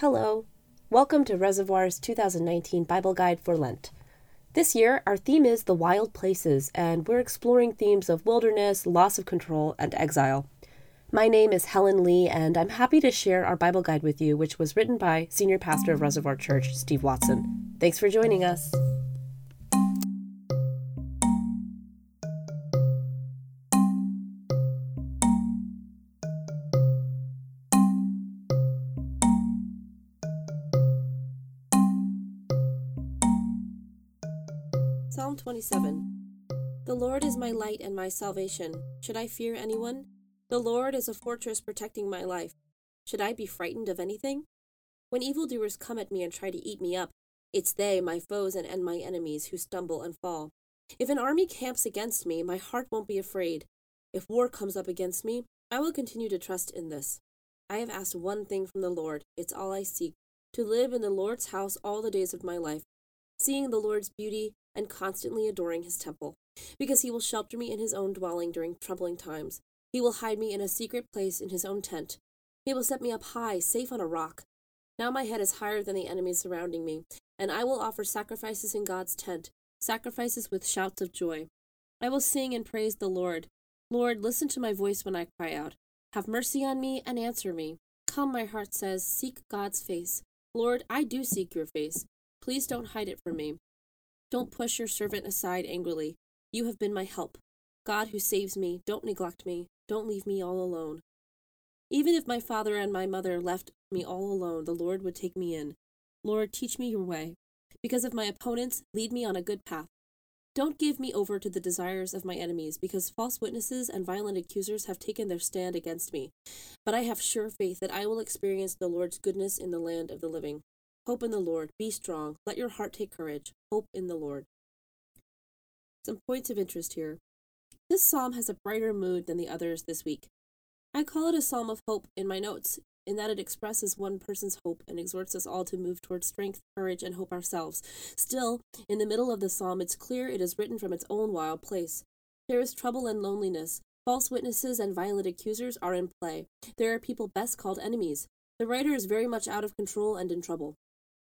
Hello. Welcome to Reservoir's 2019 Bible Guide for Lent. This year, our theme is the wild places, and we're exploring themes of wilderness, loss of control, and exile. My name is Helen Lee, and I'm happy to share our Bible guide with you, which was written by Senior Pastor of Reservoir Church, Steve Watson. Thanks for joining us. Psalm 27 The Lord is my light and my salvation. Should I fear anyone? The Lord is a fortress protecting my life. Should I be frightened of anything? When evildoers come at me and try to eat me up, it's they, my foes and, my enemies, who stumble and fall. If an army camps against me, my heart won't be afraid. If war comes up against me, I will continue to trust in this. I have asked one thing from the Lord, it's all I seek to live in the Lord's house all the days of my life, seeing the Lord's beauty and constantly adoring his temple, because he will shelter me in his own dwelling during troubling times. He will hide me in a secret place in his own tent. He will set me up high, safe on a rock. Now my head is higher than the enemies surrounding me, and I will offer sacrifices in God's tent, sacrifices with shouts of joy. I will sing and praise the Lord. Lord, listen to my voice when I cry out. Have mercy on me and answer me. Come, my heart says, seek God's face. Lord, I do seek your face. Please don't hide it from me. Don't push your servant aside angrily. You have been my help. God who saves me, don't neglect me. Don't leave me all alone. Even if my father and my mother left me all alone, the Lord would take me in. Lord, teach me your way. Because of my opponents, lead me on a good path. Don't give me over to the desires of my enemies, because false witnesses and violent accusers have taken their stand against me. But I have sure faith that I will experience the Lord's goodness in the land of the living. Hope in the Lord. Be strong. Let your heart take courage. Hope in the Lord. Some points of interest here. This psalm has a brighter mood than the others this week. I call it a psalm of hope in my notes, in that it expresses one person's hope and exhorts us all to move towards strength, courage, and hope ourselves. Still, in the middle of the psalm, it's clear it is written from its own wild place. There is trouble and loneliness. False witnesses and violent accusers are in play. There are people best called enemies. The writer is very much out of control and in trouble.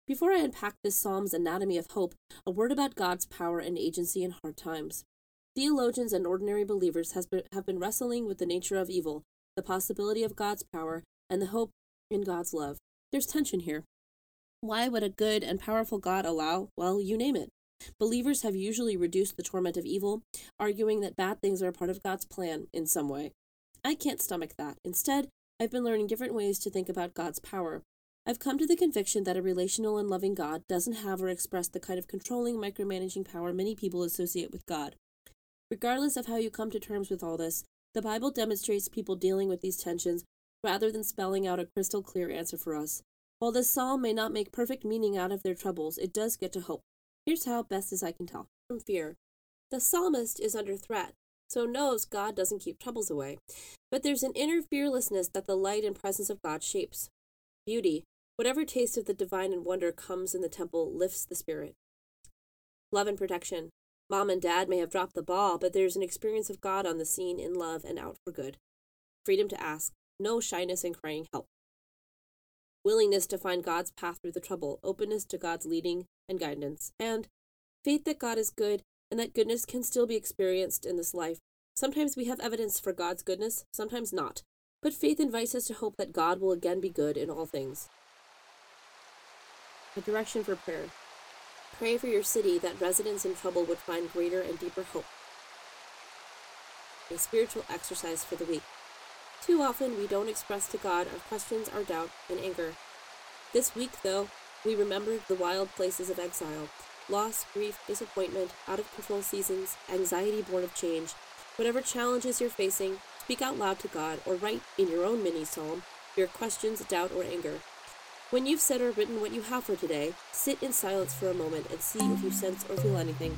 Before I unpack this psalm's anatomy of hope, a word about God's power and agency in hard times. Theologians and ordinary believers been, have been wrestling with the nature of evil, the possibility of God's power, and the hope in God's love. There's tension here. Why would a good and powerful God allow, well, you name it? Believers have usually reduced the torment of evil, arguing that bad things are a part of God's plan in some way. I can't stomach that. Instead, I've been learning different ways to think about God's power, I've come to the conviction that a relational and loving God doesn't have or express the kind of controlling, micromanaging power many people associate with God. Regardless of how you come to terms with all this, the Bible demonstrates people dealing with these tensions rather than spelling out a crystal clear answer for us. While this psalm may not make perfect meaning out of their troubles, it does get to hope. Here's how best as I can tell. From fear. The psalmist is under threat, so knows God doesn't keep troubles away. But there's an inner fearlessness that the light and presence of God shapes. Beauty. Whatever taste of the divine and wonder comes in the temple lifts the spirit. Love and protection. Mom and dad may have dropped the ball, but there's an experience of God on the scene in love and out for good. Freedom to ask. No shyness in crying help. Willingness to find God's path through the trouble. Openness to God's leading and guidance. And faith that God is good and that goodness can still be experienced in this life. Sometimes we have evidence for God's goodness, sometimes not. But faith invites us to hope that God will again be good in all things. A direction for prayer. Pray for your city that residents in trouble would find greater and deeper hope. A spiritual exercise for the week. Too often we don't express to God our questions, our doubt, and anger. This week, though, we remembered the wild places of exile loss, grief, disappointment, out of control seasons, anxiety born of change. Whatever challenges you're facing, speak out loud to God or write in your own mini psalm your questions, doubt, or anger. When you've said or written what you have for today, sit in silence for a moment and see if you sense or feel anything.